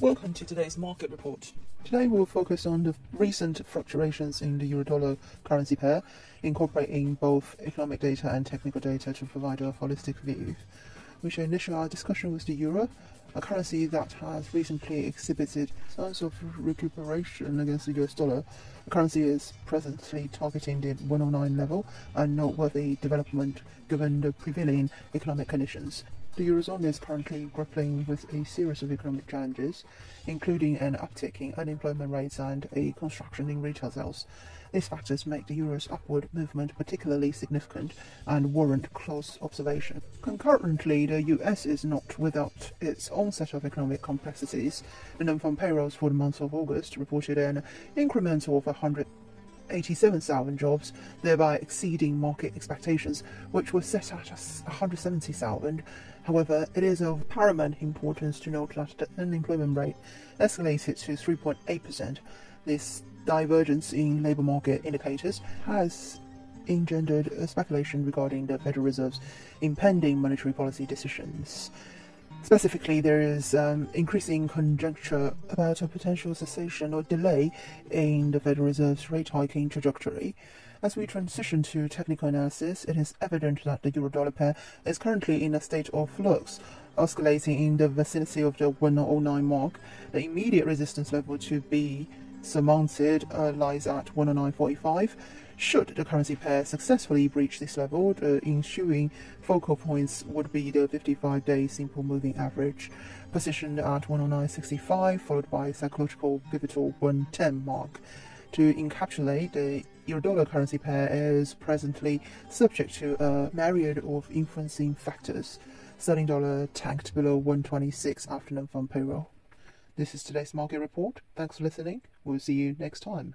Welcome to today's market report. Today we'll focus on the recent fluctuations in the euro-dollar currency pair, incorporating both economic data and technical data to provide a holistic view. We shall initiate our discussion with the euro, a currency that has recently exhibited signs of recuperation against the US dollar. The currency is presently targeting the 109 level, a noteworthy development given the prevailing economic conditions. The Eurozone is currently grappling with a series of economic challenges, including an uptick in unemployment rates and a contraction in retail sales. These factors make the euro's upward movement particularly significant and warrant close observation. Concurrently, the US is not without its own set of economic complexities. The non-farm payrolls for the month of August reported an incremental of 100 87,000 jobs, thereby exceeding market expectations, which were set at 170,000. However, it is of paramount importance to note that the unemployment rate escalated to 3.8%. This divergence in labour market indicators has engendered speculation regarding the Federal Reserve's impending monetary policy decisions. Specifically, there is um, increasing conjecture about a potential cessation or delay in the Federal Reserve's rate hiking trajectory. As we transition to technical analysis, it is evident that the euro dollar pair is currently in a state of flux, oscillating in the vicinity of the 109 mark. The immediate resistance level to be surmounted uh, lies at 109.45 should the currency pair successfully breach this level, the ensuing focal points would be the 55-day simple moving average, positioned at 109.65, followed by psychological pivotal 110 mark. To encapsulate, the euro-dollar currency pair is presently subject to a myriad of influencing factors. Sterling dollar tanked below 126 after non-farm payroll. This is today's market report. Thanks for listening. We'll see you next time.